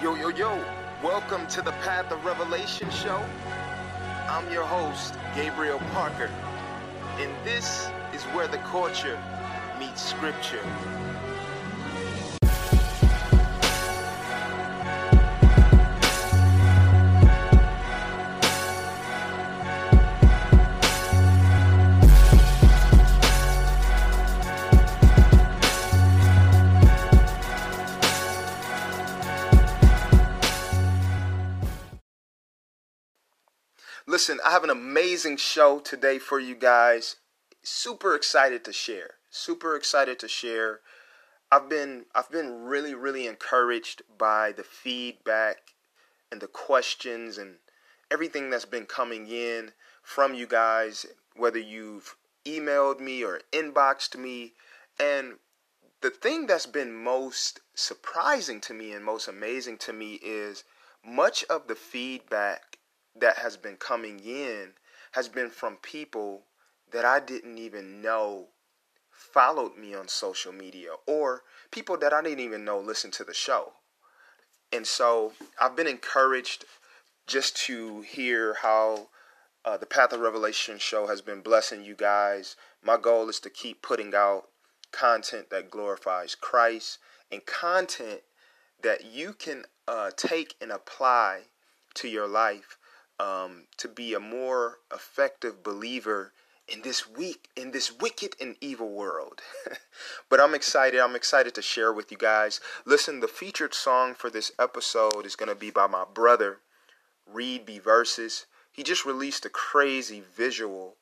Yo, yo, yo, welcome to the Path of Revelation show. I'm your host, Gabriel Parker, and this is where the culture meets scripture. Listen, I have an amazing show today for you guys. Super excited to share. Super excited to share. I've been I've been really really encouraged by the feedback and the questions and everything that's been coming in from you guys whether you've emailed me or inboxed me and the thing that's been most surprising to me and most amazing to me is much of the feedback that has been coming in has been from people that I didn't even know followed me on social media or people that I didn't even know listened to the show. And so I've been encouraged just to hear how uh, the Path of Revelation show has been blessing you guys. My goal is to keep putting out content that glorifies Christ and content that you can uh, take and apply to your life um, to be a more effective believer in this weak in this wicked and evil world. but I'm excited. I'm excited to share with you guys. Listen, the featured song for this episode is going to be by my brother, Reed B Verses. He just released a crazy visual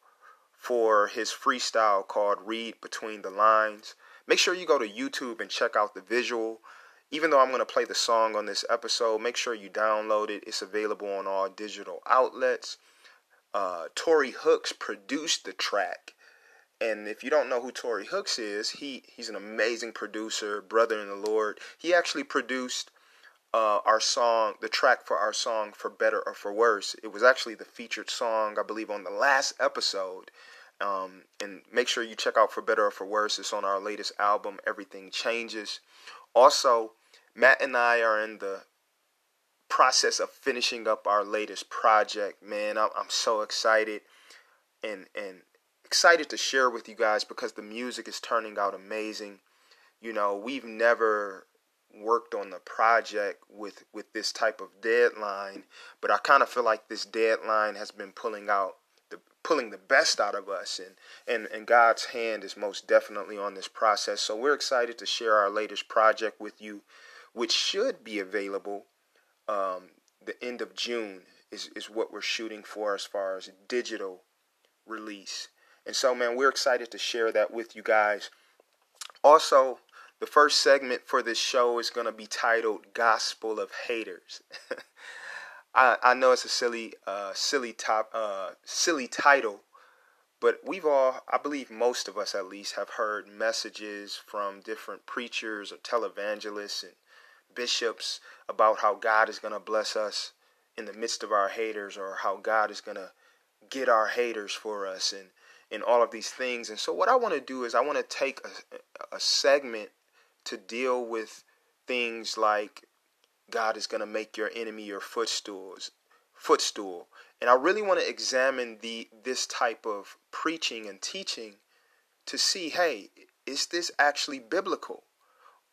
for his freestyle called Read Between the Lines. Make sure you go to YouTube and check out the visual even though I'm going to play the song on this episode, make sure you download it. It's available on all digital outlets. Uh, Tory Hooks produced the track. And if you don't know who Tory Hooks is, he, he's an amazing producer, brother in the Lord. He actually produced uh, our song, the track for our song, For Better or For Worse. It was actually the featured song, I believe, on the last episode. Um, and make sure you check out For Better or For Worse. It's on our latest album, Everything Changes. Also, Matt and I are in the process of finishing up our latest project. Man, I'm, I'm so excited and and excited to share with you guys because the music is turning out amazing. You know, we've never worked on the project with with this type of deadline, but I kind of feel like this deadline has been pulling out the pulling the best out of us and, and and God's hand is most definitely on this process. So we're excited to share our latest project with you, which should be available um, the end of June is, is what we're shooting for as far as digital release. And so man, we're excited to share that with you guys. Also, the first segment for this show is going to be titled Gospel of Haters. I, I know it's a silly, uh, silly top, uh, silly title, but we've all, I believe most of us at least, have heard messages from different preachers or televangelists and bishops about how God is going to bless us in the midst of our haters or how God is going to get our haters for us and, and all of these things. And so, what I want to do is, I want to take a, a segment to deal with things like God is going to make your enemy your footstools, footstool. And I really want to examine the this type of preaching and teaching to see, hey, is this actually biblical?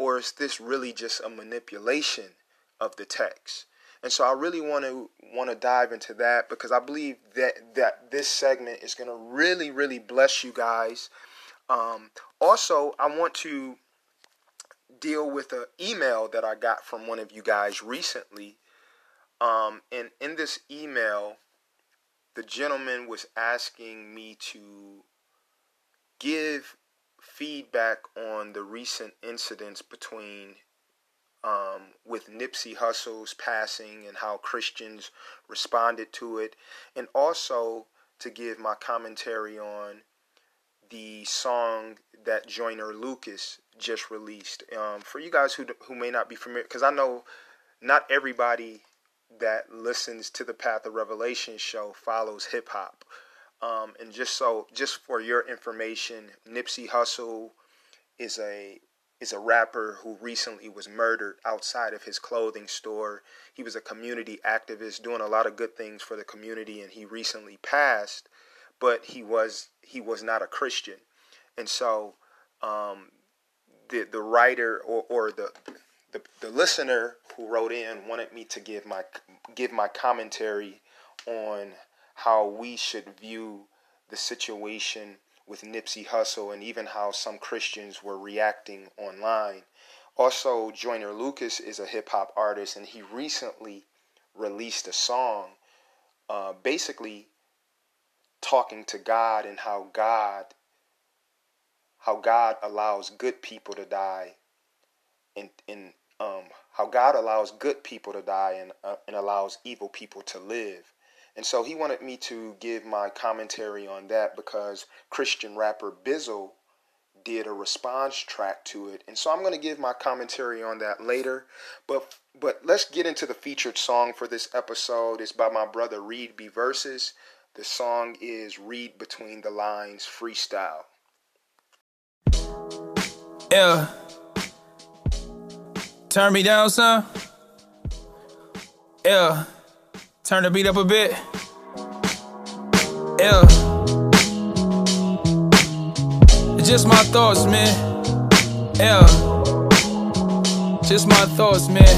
Or is this really just a manipulation of the text? And so I really want to want to dive into that because I believe that that this segment is going to really really bless you guys. Um, also, I want to deal with an email that I got from one of you guys recently. Um, and in this email, the gentleman was asking me to give feedback on the recent incidents between um, with Nipsey Hussle's passing and how Christians responded to it, and also to give my commentary on the song that Joyner Lucas just released. Um, for you guys who who may not be familiar, because I know not everybody that listens to the Path of Revelation show follows hip hop. Um, and just so, just for your information, Nipsey Hussle is a is a rapper who recently was murdered outside of his clothing store. He was a community activist doing a lot of good things for the community and he recently passed, but he was he was not a Christian. And so um, the the writer or, or the, the the listener who wrote in wanted me to give my give my commentary on how we should view the situation with Nipsey Hussle and even how some Christians were reacting online. Also, Joyner Lucas is a hip hop artist and he recently released a song uh, basically talking to God and how God how God allows good people to die and, and um, how God allows good people to die and, uh, and allows evil people to live. And so he wanted me to give my commentary on that because Christian rapper Bizzle did a response track to it. And so I'm going to give my commentary on that later. But but let's get into the featured song for this episode. It's by my brother Reed B Verses. The song is Read Between the Lines Freestyle. Yeah. Turn me down, son. Yeah. Turn the beat up a bit. Yeah. It's just my thoughts, man. Yeah. Just my thoughts, man.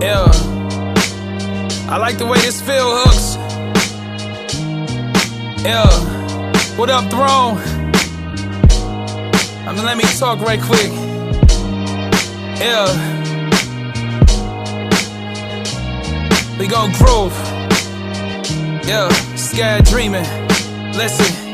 Yeah. I like the way this feel hooks. Yeah. What up, Throne? I mean, let me talk right quick. Yeah. Gon' groove. Yeah, scared dreaming. Listen.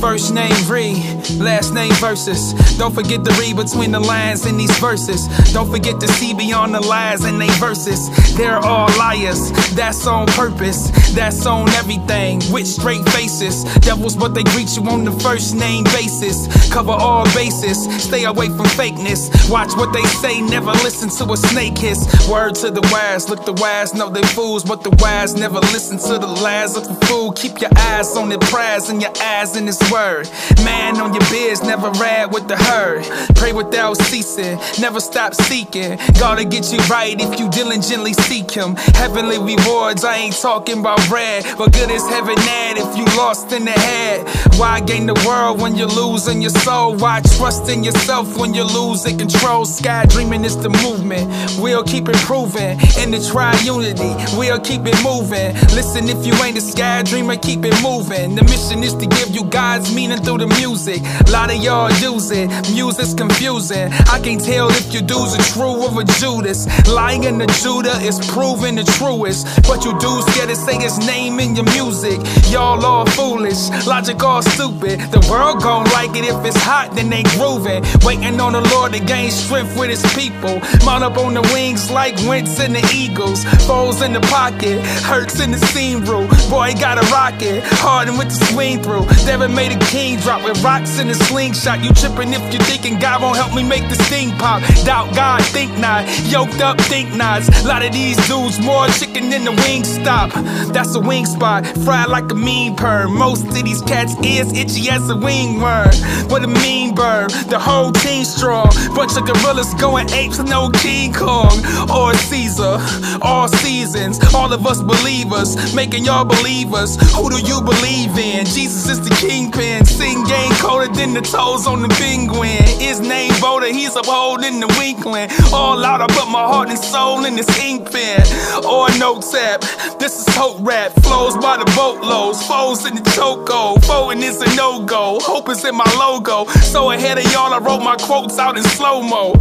First name Reed, last name verses. Don't forget to read between the lines in these verses. Don't forget to see beyond the lies in they verses. They're all liars, that's on purpose. That's on everything, with straight faces. Devils, but they greet you on the first name basis. Cover all bases, stay away from fakeness. Watch what they say, never listen to a snake hiss. Word to the wise, look the wise, know they fools, but the wise never listen to the lies of the fool. Keep your eyes on the prize and your eyes in this word. Man on your biz, never ride with the herd. Pray without ceasing, never stop seeking. Gotta get you right if you diligently seek Him. Heavenly rewards, I ain't talking about bread, but good is heaven at if you lost in the head. Why gain the world when you're losing your soul? Why trust in yourself when you're losing control? Sky dreaming is the movement. We'll keep improving in the tri-unity. We'll keep it moving. Listen, if you ain't a sky dreamer, keep it moving. The mission is to give you God's meaning through the music. A lot of y'all use it. Music's confusing. I can't tell if your dudes are true or a Judas. Lying in the Judah is proving the truest. But you dudes scared to say his name in your music. Y'all all foolish. Logic all stupid. The world gon' like it if it's hot, then they grooving. Waiting on the Lord to gain strength with his people. Mount up on the wings like Wentz and the Eagles. Foles in the pocket, Ertz in the seam room. Boy, got a rocket. Harden with the swing through. Devin made a king drop with rocks in a slingshot. You tripping if you thinking God won't help me make the sting pop. Doubt God, think not. Yoked up, think nots. Lot of these dudes more chicken than the Wingstop. That's a wing spot, fried like a mean perm. Most of these cats ears itchy as a wing wingworm. What a mean bird, the whole team strong. Bunch of gorillas going apes, no King Kong or Caesar. All seasons, all of us believers, making y'all believers. Who do you believe in? Jesus is the kingpin. Sing game colder than the toes on the penguin. His name Boda, he's upholding the winkling. All out, I put my heart and soul in this ink pen. Or no tap. This is hope rap. Flows by the boatloads. Foes in the choco. Foeing is a no go. Hope is in my logo. So ahead of y'all, I wrote my quotes out in slow mo.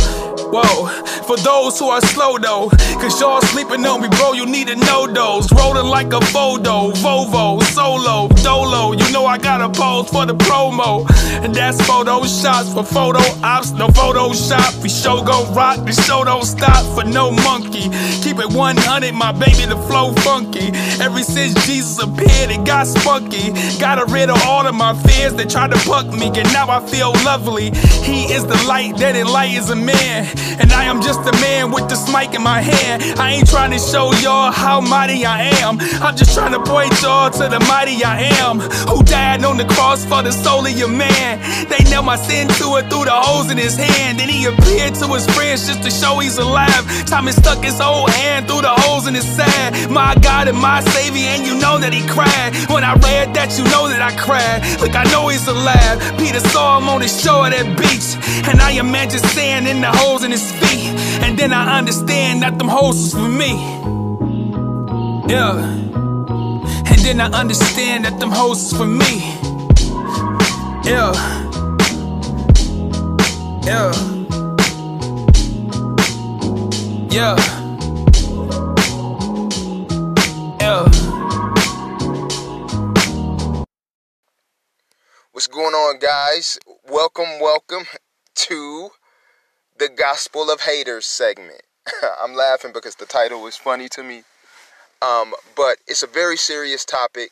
Whoa, for those who are slow though, cause y'all sleeping on me, bro, you need to know those. Rolling like a photo, Volvo, solo, dolo. You know I got a pose for the promo. And that's photo shots for photo ops, no Photoshop. We show go rock, the show don't stop for no monkey. Keep it 100, my baby, the flow funky. Ever since Jesus appeared, it got spunky. Got rid of all of my fears that tried to puck me, and now I feel lovely. He is the light that enlightens a man. And I am just a man with this mic in my hand. I ain't trying to show y'all how mighty I am. I'm just trying to point y'all to the mighty I am. Who died on the cross for the soul of your man. They nailed my sin to it through the holes in his hand. Then he appeared to his friends just to show he's alive. Thomas stuck his whole hand through the holes in his side. My God and my Savior, and you know that he cried. When I read that, you know that I cried. Look, I know he's alive. Peter saw him on the shore of that beach. And I imagine sand in the holes in his feet. And then I understand that them holes was for me. Yeah. And then I understand that them hoes is for me. Yeah. Yeah. Yeah. Guys? Welcome, welcome to the Gospel of Haters segment. I'm laughing because the title is funny to me. Um, but it's a very serious topic,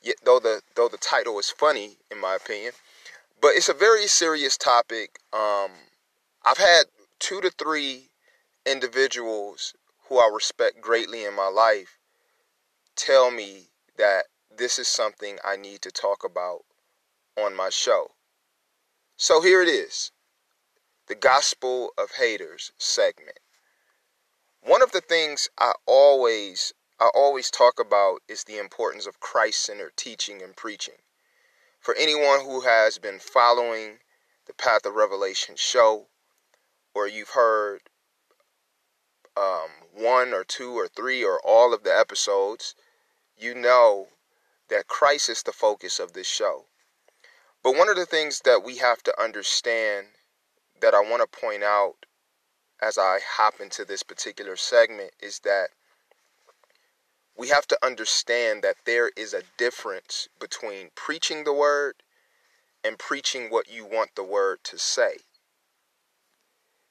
yet, though the though the title is funny in my opinion. But it's a very serious topic. Um, I've had two to three individuals who I respect greatly in my life tell me that this is something I need to talk about on my show. So here it is the Gospel of Haters segment. One of the things I always I always talk about is the importance of Christ-centered teaching and preaching. For anyone who has been following the Path of Revelation show, or you've heard um, one or two or three or all of the episodes, you know that Christ is the focus of this show. But one of the things that we have to understand that I want to point out as I hop into this particular segment is that we have to understand that there is a difference between preaching the word and preaching what you want the word to say.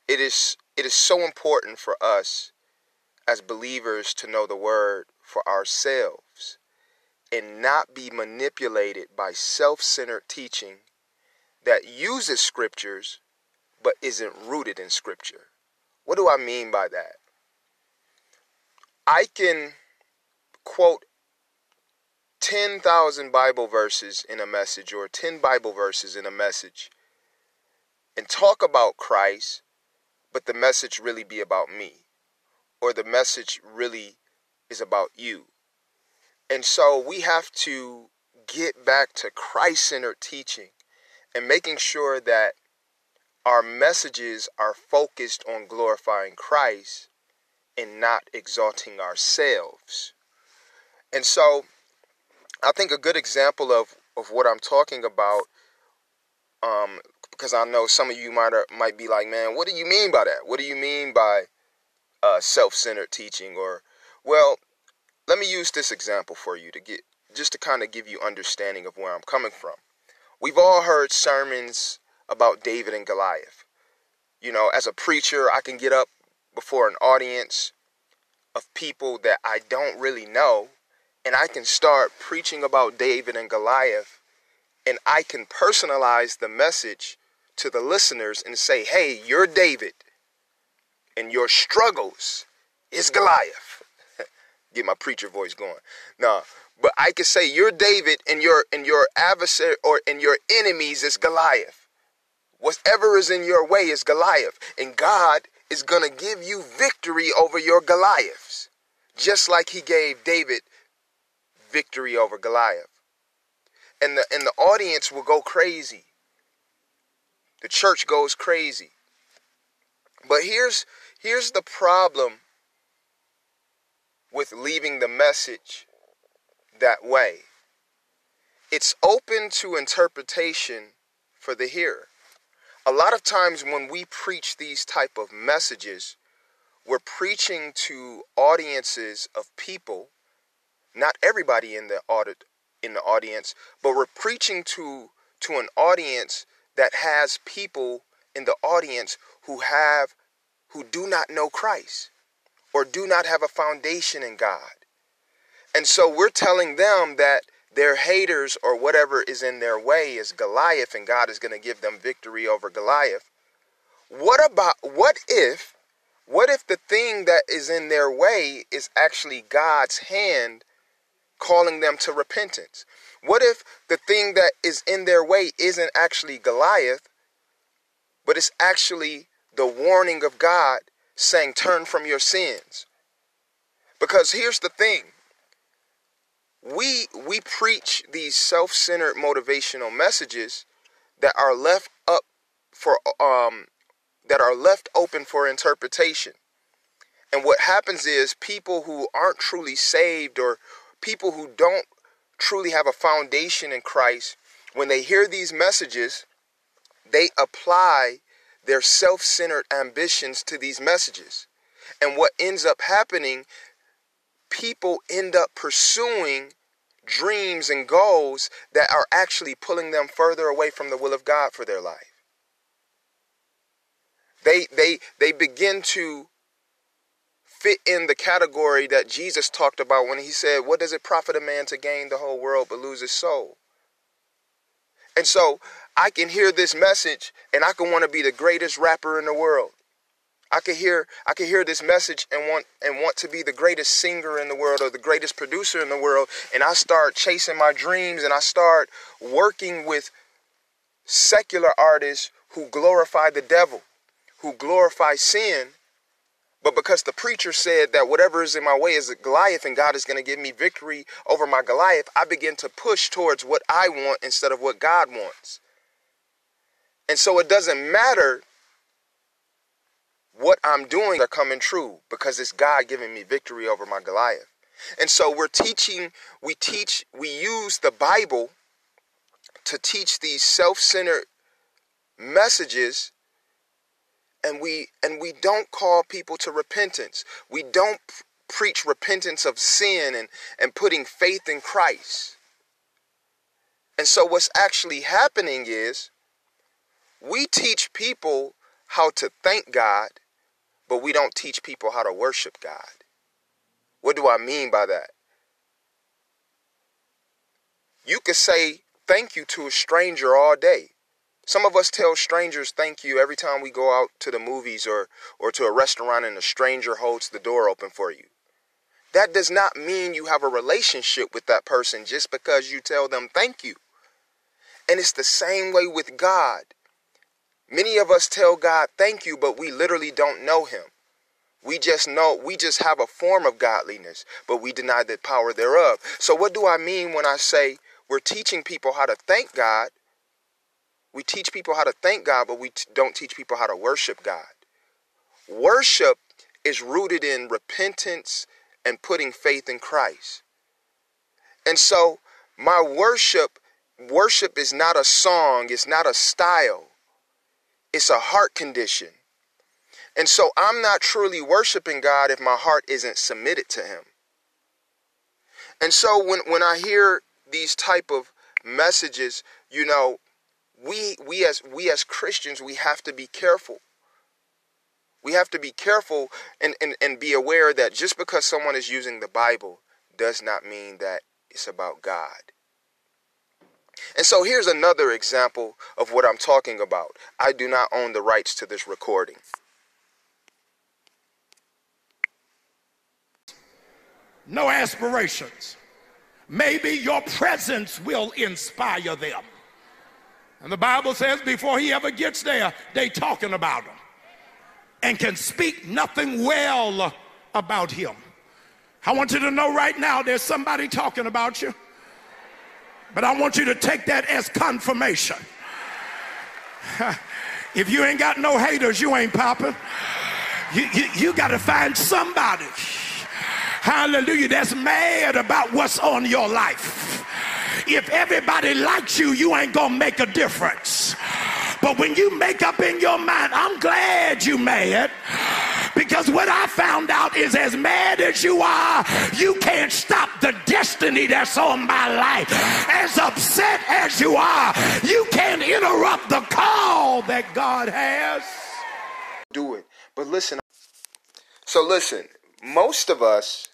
It is it is so important for us as believers to know the word for ourselves and not be manipulated by self-centered teaching that uses scriptures but isn't rooted in scripture. What do I mean by that? I can quote 10,000 Bible verses in a message or 10 Bible verses in a message and talk about Christ, but the message really be about me or the message really is about you. And so we have to get back to Christ centered teaching and making sure that our messages are focused on glorifying Christ and not exalting ourselves. And so I think a good example of, of what I'm talking about, um, because I know some of you might might be like, man, what do you mean by that? What do you mean by uh, self-centered teaching? Or, well, let me use this example for you to get just to kind of give you understanding of where I'm coming from. We've all heard sermons about David and Goliath. You know, as a preacher, I can get up before an audience of people that I don't really know and I can start preaching about David and Goliath, and I can personalize the message to the listeners and say, hey, you're David, and your struggles is Goliath. Get my preacher voice going. No, but I can say you're David, and your and your adversary or and your enemies is Goliath. Whatever is in your way is Goliath, and God is gonna give you victory over your Goliaths, just like He gave David victory over Goliath. And the and the audience will go crazy. The church goes crazy. But here's here's the problem with leaving the message that way. It's open to interpretation for the hearer. A lot of times when we preach these type of messages, we're preaching to audiences of people not everybody in the audit in the audience, but we're preaching to to an audience that has people in the audience who have who do not know Christ or do not have a foundation in God. And so we're telling them that their haters or whatever is in their way is Goliath and God is going to give them victory over Goliath. What about what if what if the thing that is in their way is actually God's hand calling them to repentance? What if the thing that is in their way isn't actually Goliath, but it's actually the warning of God saying, Turn from your sins? Because here's the thing we we preach these self-centered motivational messages that are left up for um that are left open for interpretation. And what happens is people who aren't truly saved or people who don't truly have a foundation in Christ, when they hear these messages, they apply their self centered ambitions to these messages. And what ends up happening, people end up pursuing dreams and goals that are actually pulling them further away from the will of God for their life. They they they begin to fit in the category that Jesus talked about when he said, What does it profit a man to gain the whole world but lose his soul? And so I can hear this message and I can want to be the greatest rapper in the world. I can hear I can hear this message and want and want to be the greatest singer in the world or the greatest producer in the world and I start chasing my dreams and I start working with secular artists who glorify the devil, who glorify sin. But because the preacher said that whatever is in my way is a Goliath and God is going to give me victory over my Goliath, I begin to push towards what I want instead of what God wants. And so it doesn't matter what I'm doing are coming true because it's God giving me victory over my Goliath. And so we're teaching, we teach, we use the Bible to teach these self-centered messages and we and we don't call people to repentance. We don't preach repentance of sin and and putting faith in Christ. And so what's actually happening is we teach people how to thank God but we don't teach people how to worship God. What do I mean by that? You could say thank you to a stranger all day. Some of us tell strangers thank you every time we go out to the movies or, or to a restaurant and a stranger holds the door open for you. That does not mean you have a relationship with that person just because you tell them thank you. And it's the same way with God. Many of us tell God thank you, but we literally don't know him. We just know, we just have a form of godliness, but we deny the power thereof. So, what do I mean when I say we're teaching people how to thank God? We teach people how to thank God, but we t- don't teach people how to worship God. Worship is rooted in repentance and putting faith in Christ. And so, my worship, worship is not a song, it's not a style. It's a heart condition. And so I'm not truly worshiping God if my heart isn't submitted to him. And so when, when I hear these type of messages, you know, we we as we as Christians, we have to be careful. We have to be careful and, and, and be aware that just because someone is using the Bible does not mean that it's about God. And so here's another example of what I'm talking about. I do not own the rights to this recording. No aspirations. Maybe your presence will inspire them. And the Bible says before he ever gets there, they talking about him and can speak nothing well about him. I want you to know right now there's somebody talking about you. But I want you to take that as confirmation. if you ain't got no haters, you ain't popping. You, you, you got to find somebody, hallelujah, that's mad about what's on your life. If everybody likes you, you ain't going to make a difference. But when you make up in your mind, I'm glad you mad. Because what I found out is as mad as you are, you can't stop the destiny that's on my life. As upset as you are, you can't interrupt the call that God has. Do it. But listen. So listen, most of us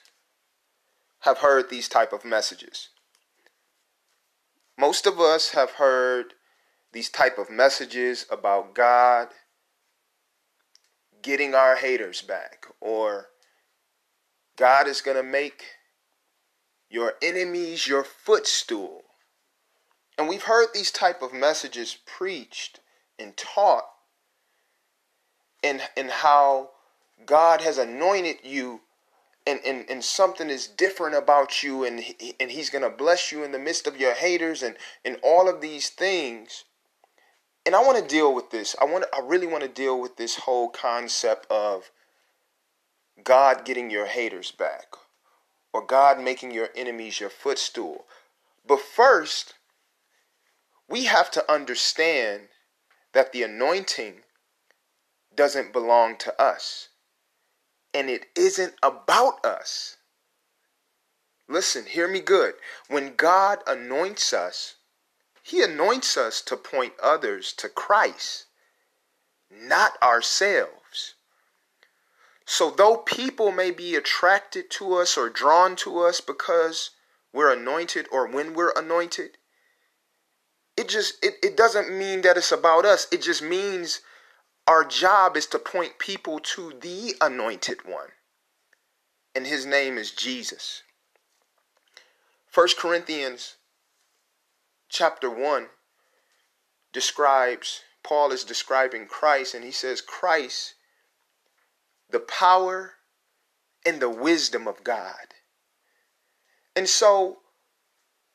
have heard these type of messages. Most of us have heard these type of messages about God getting our haters back or God is going to make your enemies your footstool. And we've heard these type of messages preached and taught and and how God has anointed you and, and, and something is different about you and and he's going to bless you in the midst of your haters and and all of these things and I want to deal with this I want I really want to deal with this whole concept of God getting your haters back or God making your enemies your footstool but first we have to understand that the anointing doesn't belong to us and it isn't about us. Listen, hear me good. When God anoints us, He anoints us to point others to Christ, not ourselves. So, though people may be attracted to us or drawn to us because we're anointed or when we're anointed, it just it, it doesn't mean that it's about us. It just means our job is to point people to the anointed one. And his name is Jesus. First Corinthians chapter 1 describes Paul is describing Christ and he says Christ the power and the wisdom of God. And so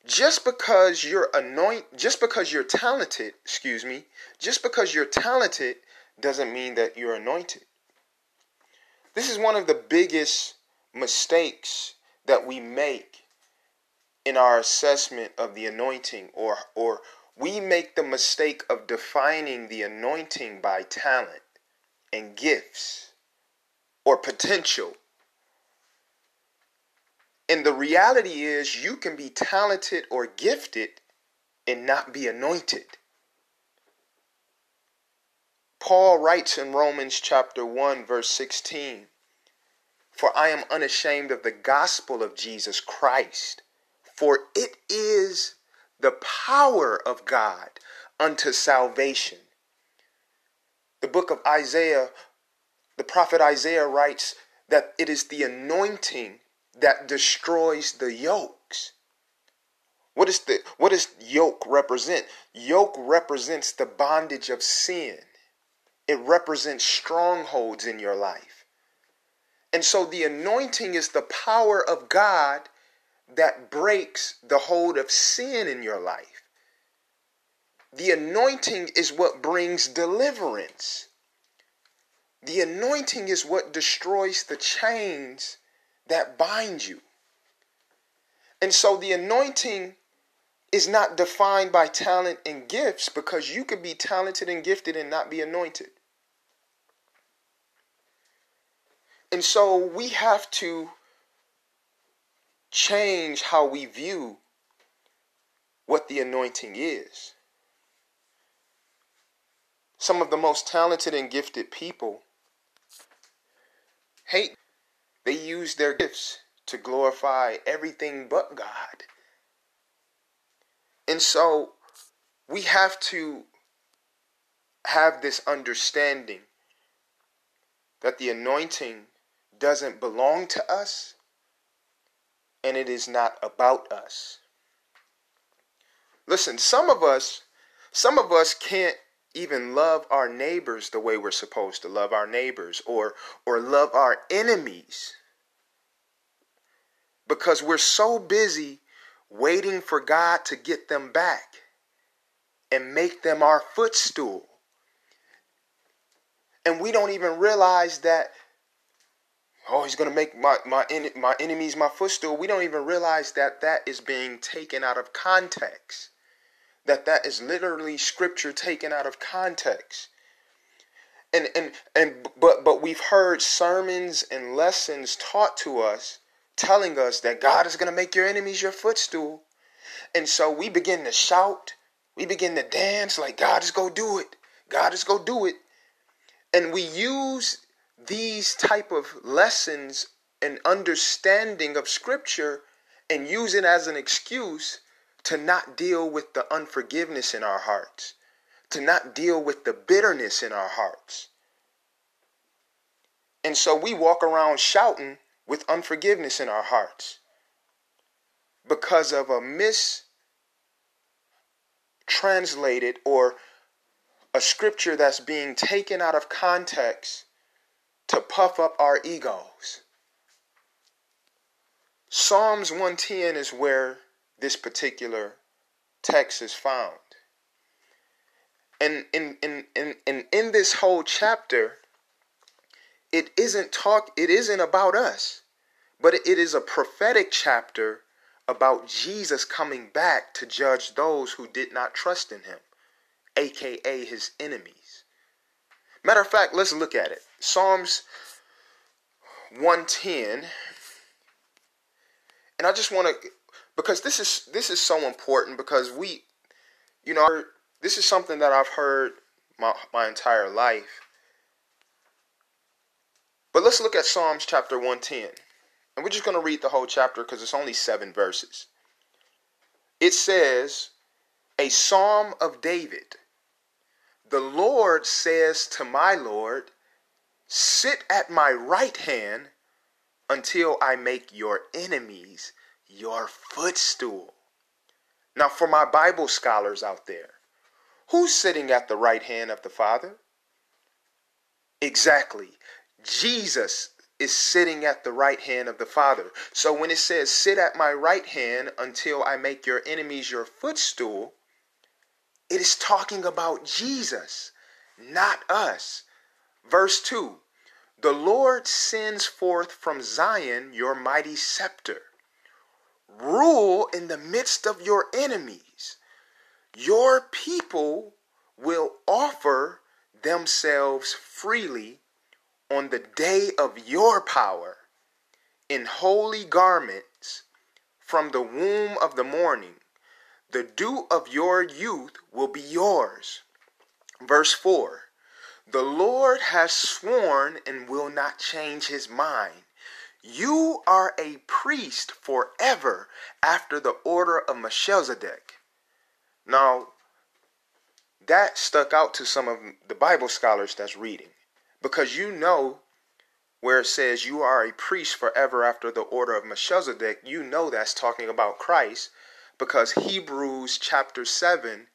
just because you're anoint just because you're talented, excuse me, just because you're talented doesn't mean that you're anointed. This is one of the biggest mistakes that we make in our assessment of the anointing or or we make the mistake of defining the anointing by talent and gifts or potential. And the reality is you can be talented or gifted and not be anointed. Paul writes in Romans chapter 1 verse 16, "For I am unashamed of the gospel of Jesus Christ, for it is the power of God unto salvation." The book of Isaiah, the prophet Isaiah writes that it is the anointing that destroys the yokes. What is the what does yoke represent? Yoke represents the bondage of sin. It represents strongholds in your life. And so the anointing is the power of God that breaks the hold of sin in your life. The anointing is what brings deliverance. The anointing is what destroys the chains that bind you. And so the anointing is not defined by talent and gifts because you could be talented and gifted and not be anointed. And so we have to change how we view what the anointing is. Some of the most talented and gifted people hate, they use their gifts to glorify everything but God. And so we have to have this understanding that the anointing doesn't belong to us and it is not about us. Listen, some of us, some of us can't even love our neighbors the way we're supposed to love our neighbors or or love our enemies because we're so busy waiting for God to get them back and make them our footstool. And we don't even realize that oh, he's going to make my, my, my enemies my footstool. We don't even realize that that is being taken out of context. That that is literally scripture taken out of context. And, and, and but but we've heard sermons and lessons taught to us telling us that God is going to make your enemies your footstool. And so we begin to shout, we begin to dance like God is going to do it. God is going to do it. And we use these type of lessons and understanding of scripture and use it as an excuse to not deal with the unforgiveness in our hearts, to not deal with the bitterness in our hearts. And so we walk around shouting with unforgiveness in our hearts. because of a mistranslated or a scripture that's being taken out of context to puff up our egos. Psalms 110 is where this particular text is found. And in in in in, in this whole chapter, it isn't talk it isn't about us, but it is a prophetic chapter about Jesus coming back to judge those who did not trust in him, aka his enemies. Matter of fact, let's look at it. Psalms 110. And I just want to because this is this is so important because we you know this is something that I've heard my, my entire life. But let's look at Psalms chapter 110. And we're just going to read the whole chapter because it's only seven verses. It says, A psalm of David. The Lord says to my Lord, Sit at my right hand until I make your enemies your footstool. Now, for my Bible scholars out there, who's sitting at the right hand of the Father? Exactly. Jesus is sitting at the right hand of the Father. So when it says, Sit at my right hand until I make your enemies your footstool, it is talking about Jesus, not us. Verse 2 The Lord sends forth from Zion your mighty scepter. Rule in the midst of your enemies. Your people will offer themselves freely on the day of your power in holy garments from the womb of the morning. The dew of your youth will be yours. Verse 4 The Lord has sworn and will not change his mind. You are a priest forever after the order of Melchizedek. Now, that stuck out to some of the Bible scholars that's reading because you know where it says you are a priest forever after the order of Melchizedek, you know that's talking about Christ because Hebrews chapter 7,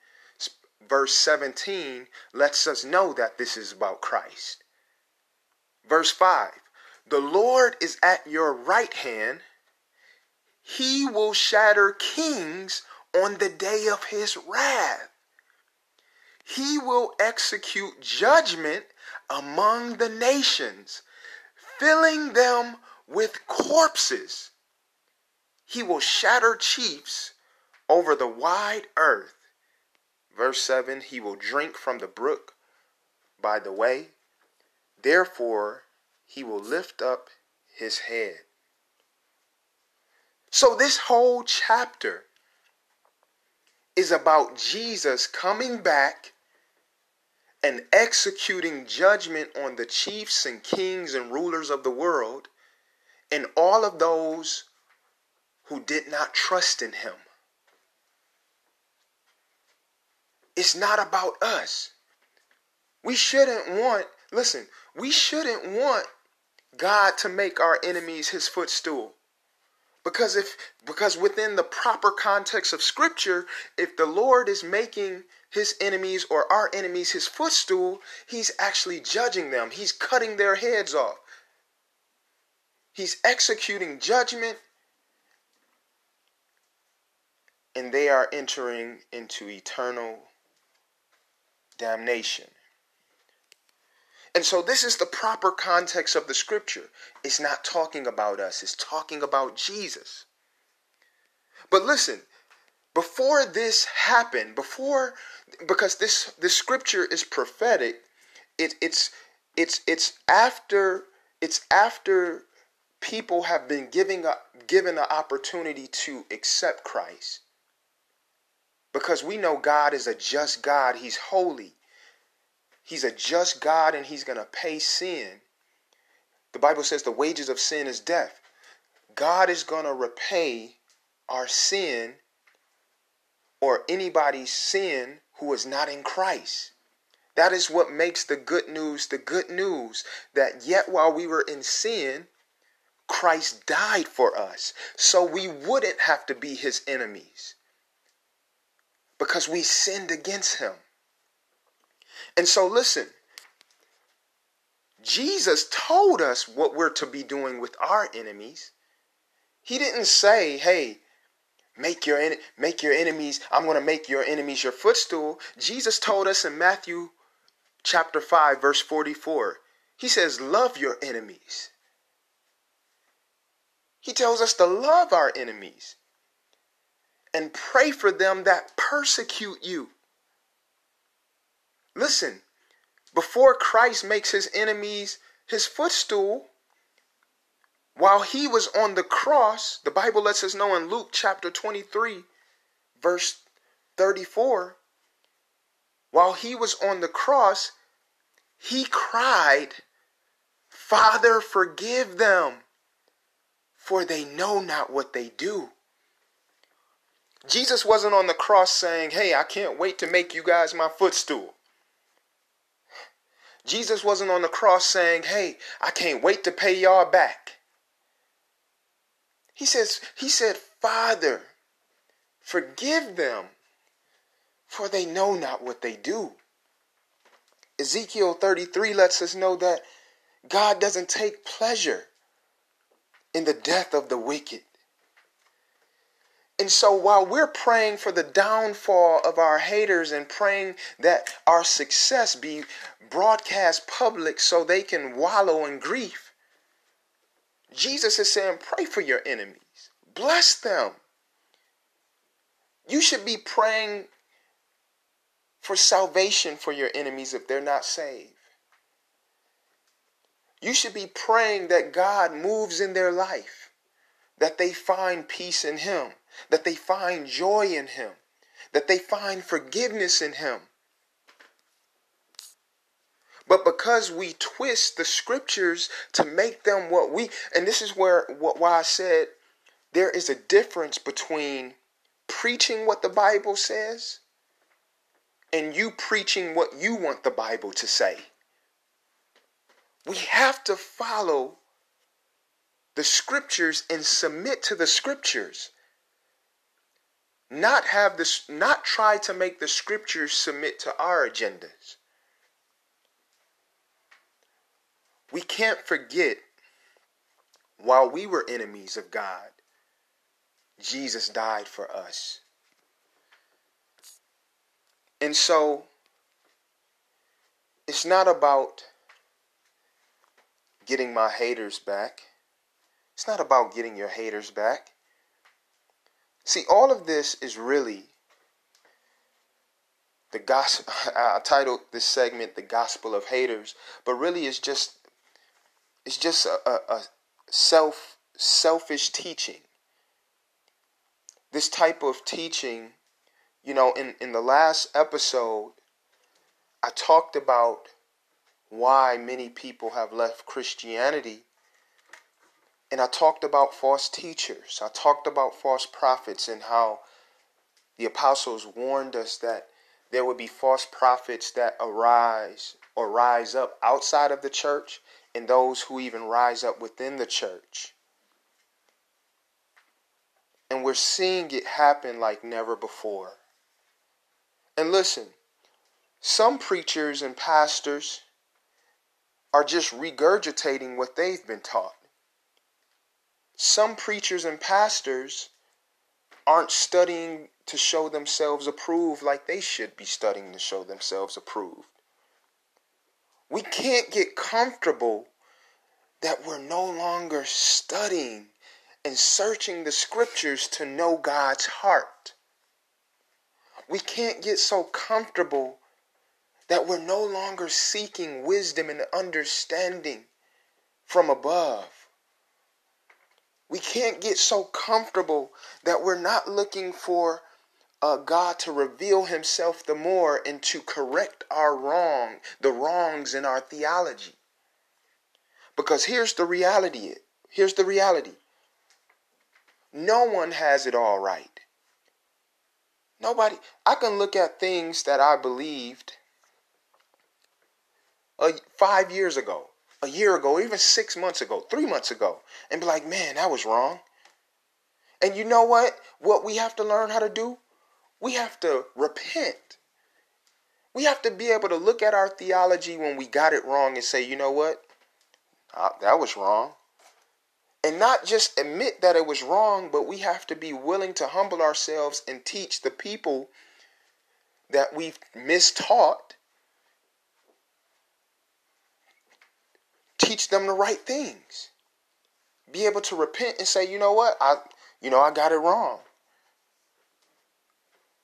verse 17, lets us know that this is about Christ. Verse 5 The Lord is at your right hand, he will shatter kings on the day of his wrath. He will execute judgment among the nations, filling them with corpses. He will shatter chiefs over the wide earth. Verse 7 He will drink from the brook by the way. Therefore, he will lift up his head. So, this whole chapter is about Jesus coming back and executing judgment on the chiefs and kings and rulers of the world and all of those who did not trust in him. It's not about us. We shouldn't want, listen, we shouldn't want God to make our enemies his footstool. Because if because within the proper context of scripture, if the Lord is making his enemies or our enemies his footstool, he's actually judging them. He's cutting their heads off. He's executing judgment and they are entering into eternal damnation. And so, this is the proper context of the scripture. It's not talking about us, it's talking about Jesus. But listen, before this happened, before because this this scripture is prophetic, it, it's it's it's after it's after people have been giving up given an opportunity to accept Christ. Because we know God is a just God, He's holy. He's a just God and He's going to pay sin. The Bible says the wages of sin is death. God is going to repay our sin or anybody's sin who is not in Christ. That is what makes the good news the good news that yet while we were in sin, Christ died for us so we wouldn't have to be his enemies because we sinned against him. And so, listen, Jesus told us what we're to be doing with our enemies. He didn't say, hey, make your, en- make your enemies, I'm going to make your enemies your footstool. Jesus told us in Matthew chapter 5, verse 44, he says, love your enemies. He tells us to love our enemies and pray for them that persecute you. Listen, before Christ makes his enemies his footstool, while he was on the cross, the Bible lets us know in Luke chapter 23, verse 34, while he was on the cross, he cried, Father, forgive them, for they know not what they do. Jesus wasn't on the cross saying, Hey, I can't wait to make you guys my footstool. Jesus wasn't on the cross saying, Hey, I can't wait to pay y'all back. He says, He said, Father, forgive them, for they know not what they do. Ezekiel 33 lets us know that God doesn't take pleasure in the death of the wicked. And so while we're praying for the downfall of our haters and praying that our success be broadcast public so they can wallow in grief, Jesus is saying, pray for your enemies, bless them. You should be praying for salvation for your enemies if they're not saved. You should be praying that God moves in their life, that they find peace in Him that they find joy in Him, that they find forgiveness in Him. But because we twist the scriptures to make them what we, and this is where why I said there is a difference between preaching what the Bible says and you preaching what you want the Bible to say. We have to follow the scriptures and submit to the scriptures not have this not try to make the scriptures submit to our agendas. We can't forget while we were enemies of god jesus died for us. And so it's not about getting my haters back. It's not about getting your haters back See, all of this is really the gospel. I titled this segment "The Gospel of Haters," but really, it's just it's just a, a, a self selfish teaching. This type of teaching, you know, in in the last episode, I talked about why many people have left Christianity and I talked about false teachers. I talked about false prophets and how the apostles warned us that there would be false prophets that arise or rise up outside of the church and those who even rise up within the church. And we're seeing it happen like never before. And listen, some preachers and pastors are just regurgitating what they've been taught some preachers and pastors aren't studying to show themselves approved like they should be studying to show themselves approved. We can't get comfortable that we're no longer studying and searching the scriptures to know God's heart. We can't get so comfortable that we're no longer seeking wisdom and understanding from above. We can't get so comfortable that we're not looking for uh, God to reveal Himself the more and to correct our wrong, the wrongs in our theology. Because here's the reality. Here's the reality. No one has it all right. Nobody. I can look at things that I believed uh, five years ago, a year ago, even six months ago, three months ago, and be like, man, that was wrong. And you know what? What we have to learn how to do? We have to repent. We have to be able to look at our theology when we got it wrong and say, you know what? Uh, that was wrong. And not just admit that it was wrong, but we have to be willing to humble ourselves and teach the people that we've mistaught, teach them the right things. Be able to repent and say, you know what? I you know, I got it wrong.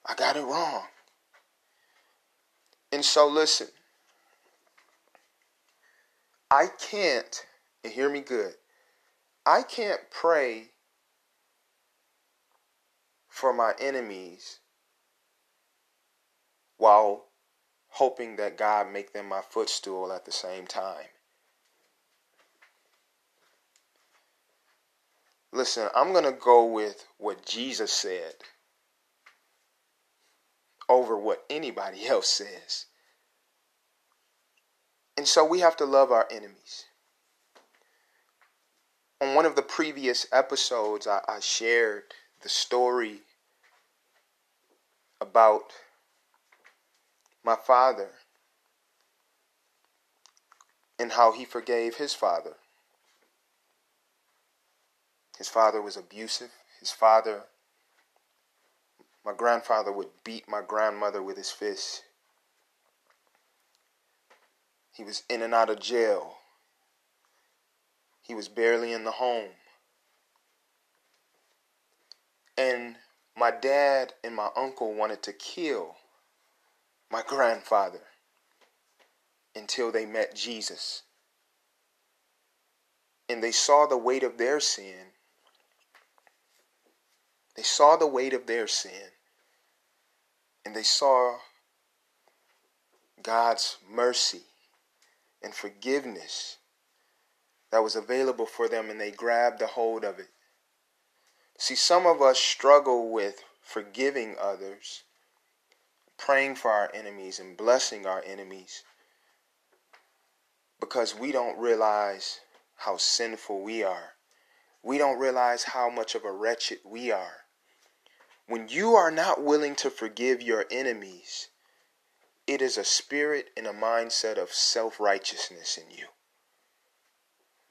I got it wrong. And so listen. I can't, and hear me good, I can't pray for my enemies while hoping that God make them my footstool at the same time. Listen, I'm going to go with what Jesus said over what anybody else says. And so we have to love our enemies. On one of the previous episodes, I, I shared the story about my father and how he forgave his father. His father was abusive. His father, my grandfather, would beat my grandmother with his fists. He was in and out of jail. He was barely in the home. And my dad and my uncle wanted to kill my grandfather until they met Jesus. And they saw the weight of their sin. They saw the weight of their sin. And they saw God's mercy and forgiveness that was available for them and they grabbed a hold of it. See, some of us struggle with forgiving others, praying for our enemies, and blessing our enemies because we don't realize how sinful we are. We don't realize how much of a wretched we are. When you are not willing to forgive your enemies, it is a spirit and a mindset of self righteousness in you.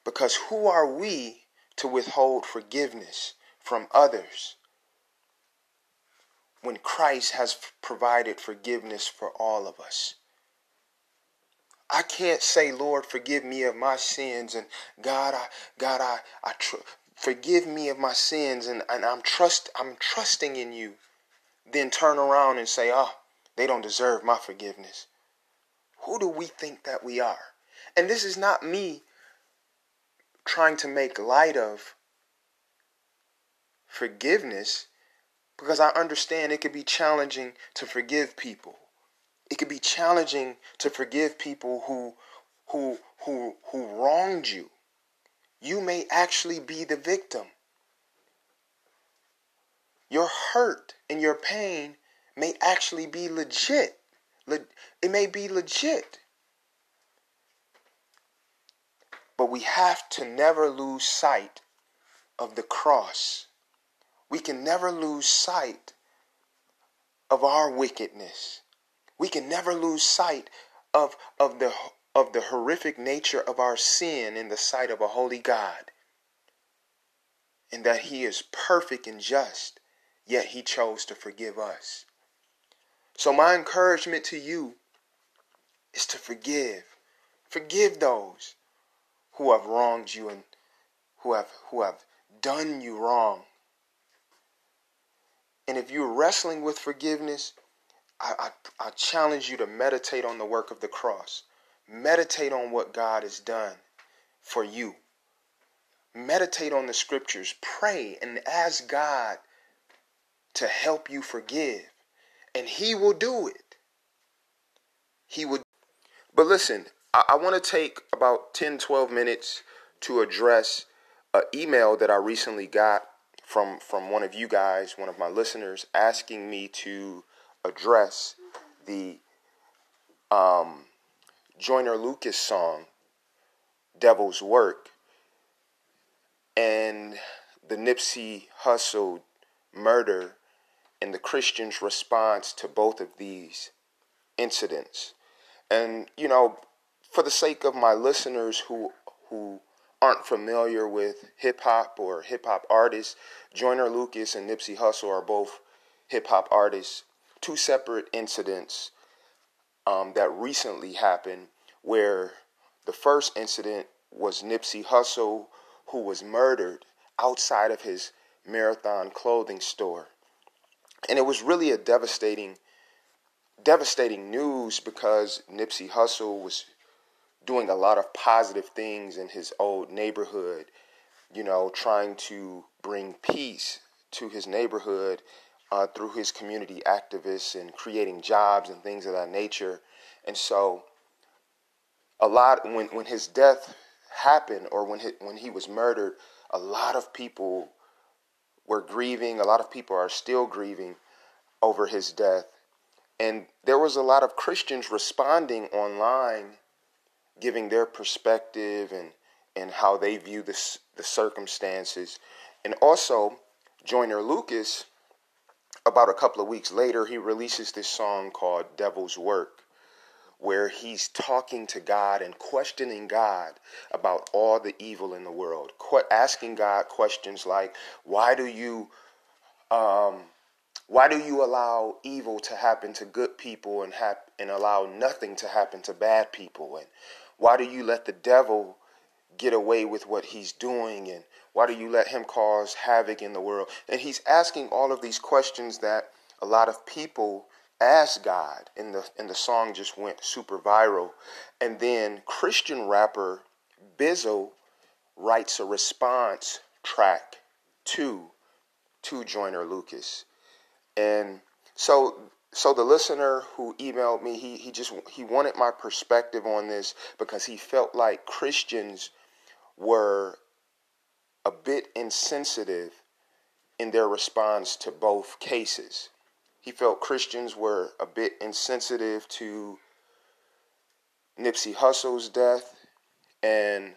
Because who are we to withhold forgiveness from others when Christ has provided forgiveness for all of us? I can't say, Lord, forgive me of my sins, and God, I, God, I, I tr- forgive me of my sins, and, and I'm trust, I'm trusting in you. Then turn around and say, oh, they don't deserve my forgiveness. Who do we think that we are? And this is not me trying to make light of forgiveness because I understand it could be challenging to forgive people. It could be challenging to forgive people who who who who wronged you. You may actually be the victim. Your hurt and your pain may actually be legit. It may be legit. But we have to never lose sight of the cross. We can never lose sight of our wickedness. We can never lose sight of, of, the, of the horrific nature of our sin in the sight of a holy God. And that He is perfect and just, yet He chose to forgive us. So, my encouragement to you is to forgive. Forgive those who have wronged you and who have who have done you wrong. And if you're wrestling with forgiveness, I, I, I, challenge you to meditate on the work of the cross. Meditate on what God has done for you. Meditate on the scriptures. Pray and ask God to help you forgive. And He will do it. He would. But listen, I, I want to take about 10, 12 minutes to address an email that I recently got from from one of you guys, one of my listeners, asking me to address the um, Joyner Lucas song Devil's Work and the Nipsey Hussle murder and the Christians' response to both of these incidents. And, you know, for the sake of my listeners who who aren't familiar with hip hop or hip hop artists, Joyner Lucas and Nipsey Hussle are both hip hop artists. Two separate incidents um, that recently happened where the first incident was Nipsey Hussle, who was murdered outside of his marathon clothing store. And it was really a devastating, devastating news because Nipsey Hussle was doing a lot of positive things in his old neighborhood, you know, trying to bring peace to his neighborhood uh, through his community activists and creating jobs and things of that nature. And so, a lot when when his death happened or when he, when he was murdered, a lot of people were grieving. A lot of people are still grieving over his death. And there was a lot of Christians responding online, giving their perspective and, and how they view this, the circumstances. And also, Joyner Lucas, about a couple of weeks later, he releases this song called Devil's Work where he's talking to God and questioning God about all the evil in the world, asking God questions like, "Why do you, um, why do you allow evil to happen to good people and hap- and allow nothing to happen to bad people? And why do you let the devil get away with what he's doing? And why do you let him cause havoc in the world?" And he's asking all of these questions that a lot of people ask God, and the and the song just went super viral. And then Christian rapper Bizzle writes a response track to to Joyner Lucas, and so so the listener who emailed me, he he just he wanted my perspective on this because he felt like Christians were a bit insensitive in their response to both cases. He felt Christians were a bit insensitive to Nipsey Hussle's death and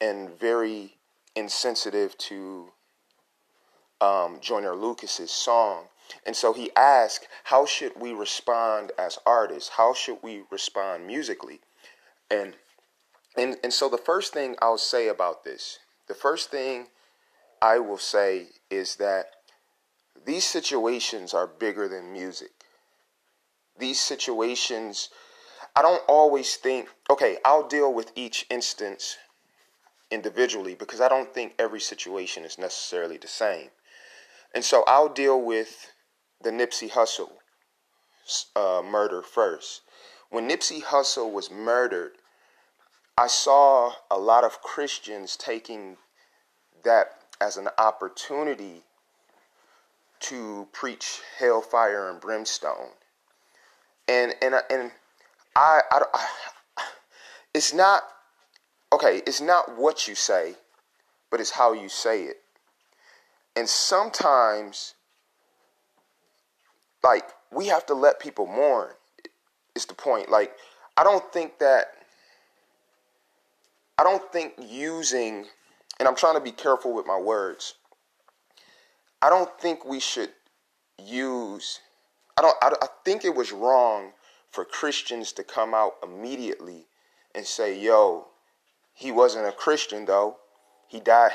and very insensitive to um, Joyner Lucas's song. And so he asked, how should we respond as artists? How should we respond musically? And and and so the first thing I'll say about this, the first thing I will say is that these situations are bigger than music. These situations, I don't always think, okay, I'll deal with each instance individually because I don't think every situation is necessarily the same. And so I'll deal with the Nipsey Hussle uh, murder first. When Nipsey Hussle was murdered, I saw a lot of Christians taking that as an opportunity to preach hellfire and brimstone. And and and I, I, I it's not okay, it's not what you say, but it's how you say it. And sometimes like we have to let people mourn. It's the point. Like I don't think that I don't think using and I'm trying to be careful with my words. I don't think we should use. I don't. I, I think it was wrong for Christians to come out immediately and say, "Yo, he wasn't a Christian though. He died.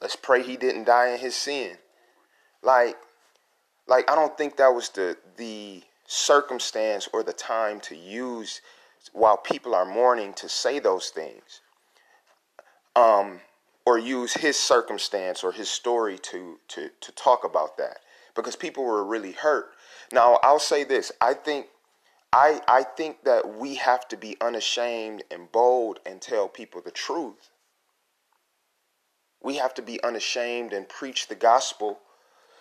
Let's pray he didn't die in his sin." Like, like I don't think that was the the circumstance or the time to use while people are mourning to say those things. Um, or use his circumstance or his story to to to talk about that because people were really hurt. Now, I'll say this. I think I I think that we have to be unashamed and bold and tell people the truth. We have to be unashamed and preach the gospel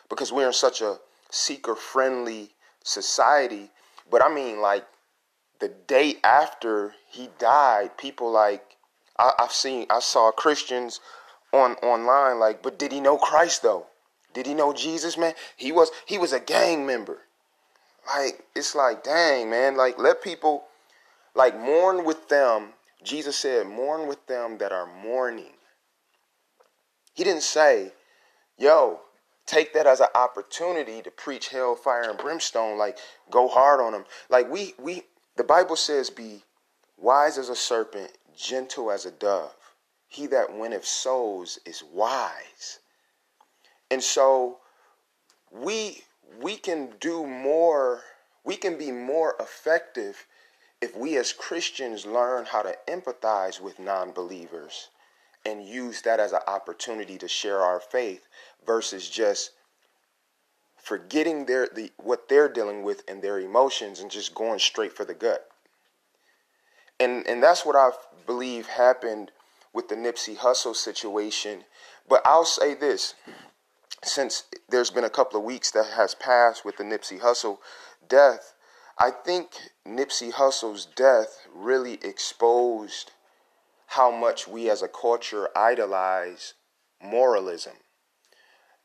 because we're in such a seeker friendly society. But I mean like the day after he died, people like I, have seen, I saw Christians on online like, but did he know Christ though? Did he know Jesus, man? He was, he was a gang member. Like, it's like, dang, man. Like, let people, like, mourn with them Jesus said, Mourn with them that are mourning. He didn't say, Yo, take that as an opportunity to preach hellfire and brimstone, like go hard on them. Like we we the Bible says, Be wise as a serpent, gentle as a dove. He that winneth souls is wise. And so we we can do more, we can be more effective if we as Christians learn how to empathize with non believers and use that as an opportunity to share our faith versus just forgetting their the what they're dealing with and their emotions and just going straight for the gut. And and that's what I believe happened with the Nipsey Hussle situation. But I'll say this, since there's been a couple of weeks that has passed with the Nipsey Hussle death, I think Nipsey Hussle's death really exposed how much we as a culture idolize moralism.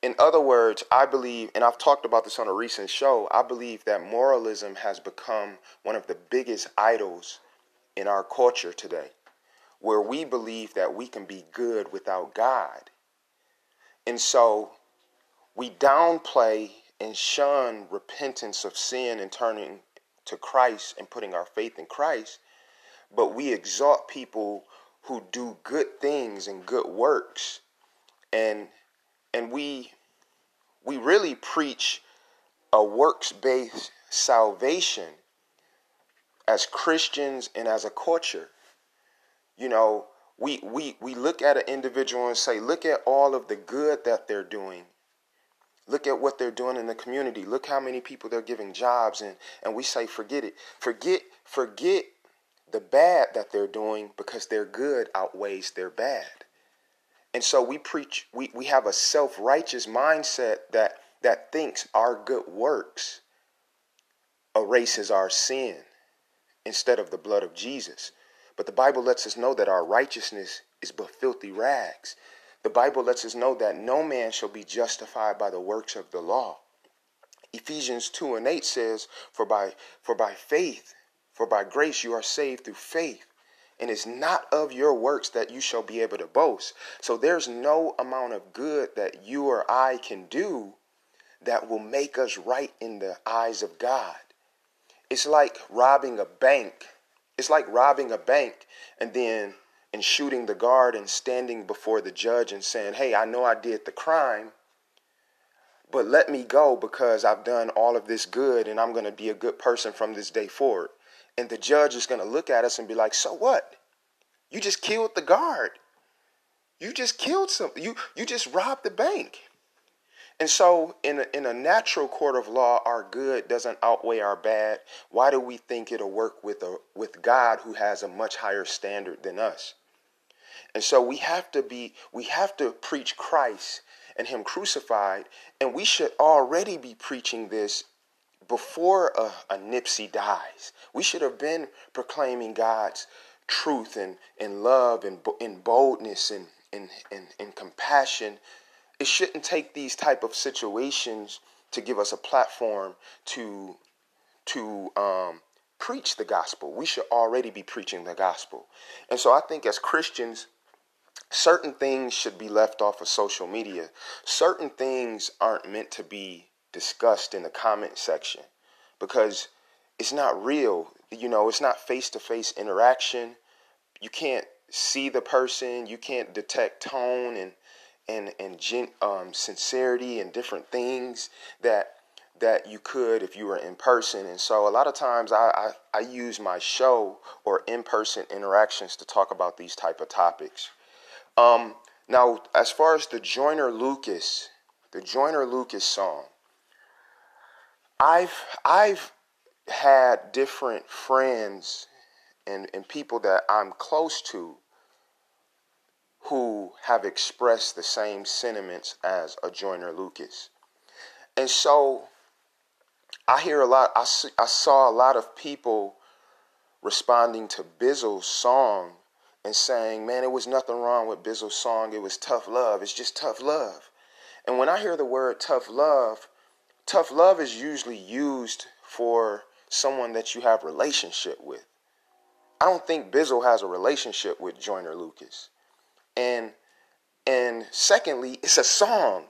In other words, I believe, and I've talked about this on a recent show, I believe that moralism has become one of the biggest idols in our culture today, where we believe that we can be good without God. And so we downplay and shun repentance of sin and turning to Christ and putting our faith in Christ, but we exalt people who do good things and good works and and we we really preach a works-based salvation as Christians and as a culture. You know, we we we look at an individual and say, look at all of the good that they're doing. Look at what they're doing in the community. Look how many people they're giving jobs and and we say forget it. Forget forget the bad that they're doing because their good outweighs their bad. And so we preach, we, we have a self righteous mindset that, that thinks our good works erases our sin instead of the blood of Jesus. But the Bible lets us know that our righteousness is but filthy rags. The Bible lets us know that no man shall be justified by the works of the law. Ephesians 2 and 8 says, For by for by faith, for by grace you are saved through faith and it's not of your works that you shall be able to boast. So there's no amount of good that you or I can do that will make us right in the eyes of God. It's like robbing a bank. It's like robbing a bank and then and shooting the guard and standing before the judge and saying, "Hey, I know I did the crime, but let me go because I've done all of this good and I'm going to be a good person from this day forward." And the judge is going to look at us and be like, "So what? You just killed the guard. You just killed something. You you just robbed the bank." And so, in a, in a natural court of law, our good doesn't outweigh our bad. Why do we think it'll work with a with God, who has a much higher standard than us? And so, we have to be we have to preach Christ and Him crucified, and we should already be preaching this before a, a Nipsey dies. We should have been proclaiming God's truth and, and love and, and boldness and, and, and, and compassion. It shouldn't take these type of situations to give us a platform to to um, preach the gospel. We should already be preaching the gospel. And so I think as Christians, certain things should be left off of social media. Certain things aren't meant to be discussed in the comment section because it's not real. You know, it's not face to face interaction. You can't see the person. You can't detect tone and and and gen, um, sincerity and different things that that you could if you were in person. And so a lot of times I, I, I use my show or in-person interactions to talk about these type of topics. Um, now, as far as the Joyner Lucas, the Joyner Lucas song, I've I've had different friends and, and people that I'm close to who have expressed the same sentiments as a Joyner Lucas. And so I hear a lot, I, see, I saw a lot of people responding to Bizzle's song and saying, man, it was nothing wrong with Bizzle's song. It was tough love. It's just tough love. And when I hear the word tough love, Tough love is usually used for someone that you have relationship with. I don't think Bizzle has a relationship with Joyner Lucas. And and secondly, it's a song.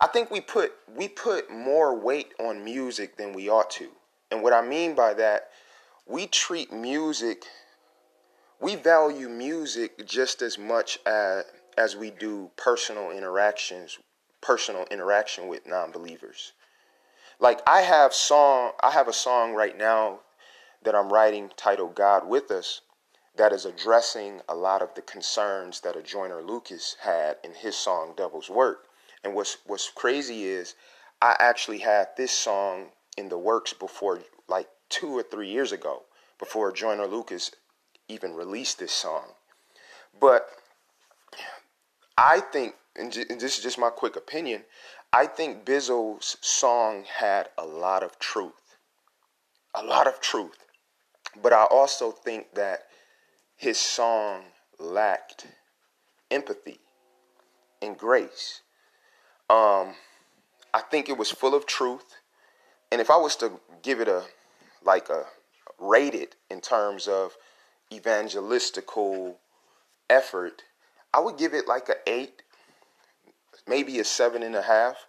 I think we put we put more weight on music than we ought to. And what I mean by that, we treat music we value music just as much as as we do personal interactions, personal interaction with non-believers. Like I have song I have a song right now that I'm writing titled God with Us that is addressing a lot of the concerns that a Joyner Lucas had in his song Devil's Work. And what's what's crazy is I actually had this song in the works before like two or three years ago, before Joyner Lucas even released this song. But I think, and this is just my quick opinion, I think Bizzle's song had a lot of truth. A lot of truth. But I also think that his song lacked empathy and grace. Um, I think it was full of truth. And if I was to give it a like a rate it in terms of evangelistical effort, I would give it like a eight, maybe a seven and a half.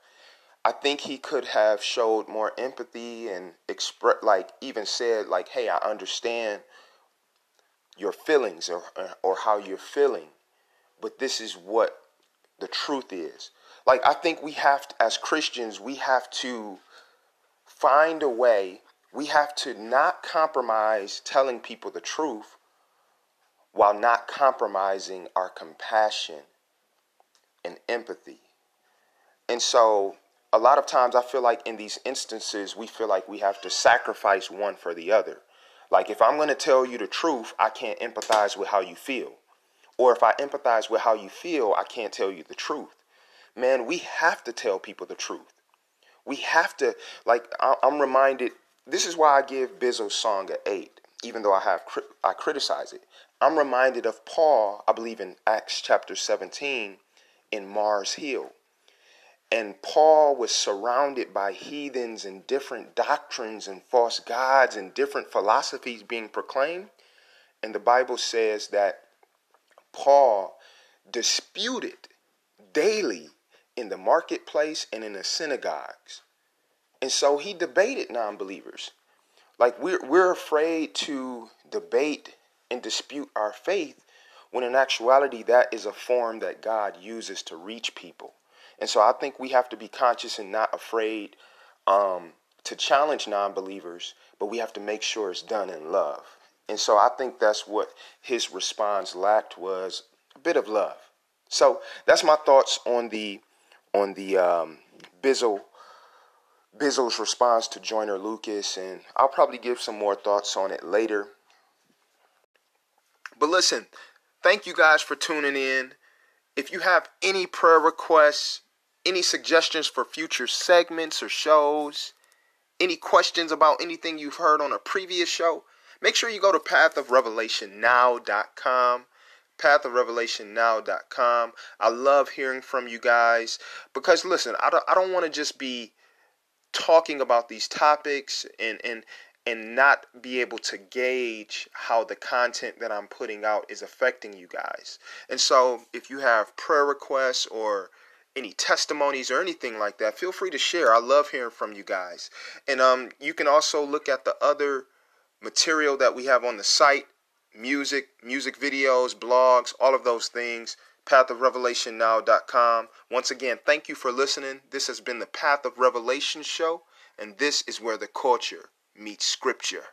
I think he could have showed more empathy and express, like even said, like, "Hey, I understand your feelings or or how you're feeling, but this is what the truth is." Like, I think we have, to, as Christians, we have to find a way. We have to not compromise telling people the truth, while not compromising our compassion and empathy. And so a lot of times I feel like in these instances, we feel like we have to sacrifice one for the other. Like if I'm going to tell you the truth, I can't empathize with how you feel. Or if I empathize with how you feel, I can't tell you the truth. Man, we have to tell people the truth. We have to, like, I'm reminded, this is why I give Bizzle's song an eight, even though I have, I criticize it. I'm reminded of Paul, I believe in Acts chapter 17, in Mars Hill. And Paul was surrounded by heathens and different doctrines and false gods and different philosophies being proclaimed. And the Bible says that Paul disputed daily in the marketplace and in the synagogues. And so he debated non believers. Like we're, we're afraid to debate and dispute our faith when in actuality that is a form that God uses to reach people. And so I think we have to be conscious and not afraid um, to challenge non believers, but we have to make sure it's done in love. And so I think that's what his response lacked was a bit of love. So that's my thoughts on the on the um, Bizzle Bizzle's response to Joyner Lucas, and I'll probably give some more thoughts on it later. But listen, thank you guys for tuning in. If you have any prayer requests, any suggestions for future segments or shows, any questions about anything you've heard on a previous show, make sure you go to pathofrevelationnow.com pathofrevelationnow.com. I love hearing from you guys because listen, I don't, I don't want to just be talking about these topics and and and not be able to gauge how the content that I'm putting out is affecting you guys. And so, if you have prayer requests or any testimonies or anything like that, feel free to share. I love hearing from you guys. And um, you can also look at the other material that we have on the site music, music videos, blogs, all of those things. PathOfRevelationNow.com. Once again, thank you for listening. This has been the Path of Revelation show, and this is where the culture meets scripture.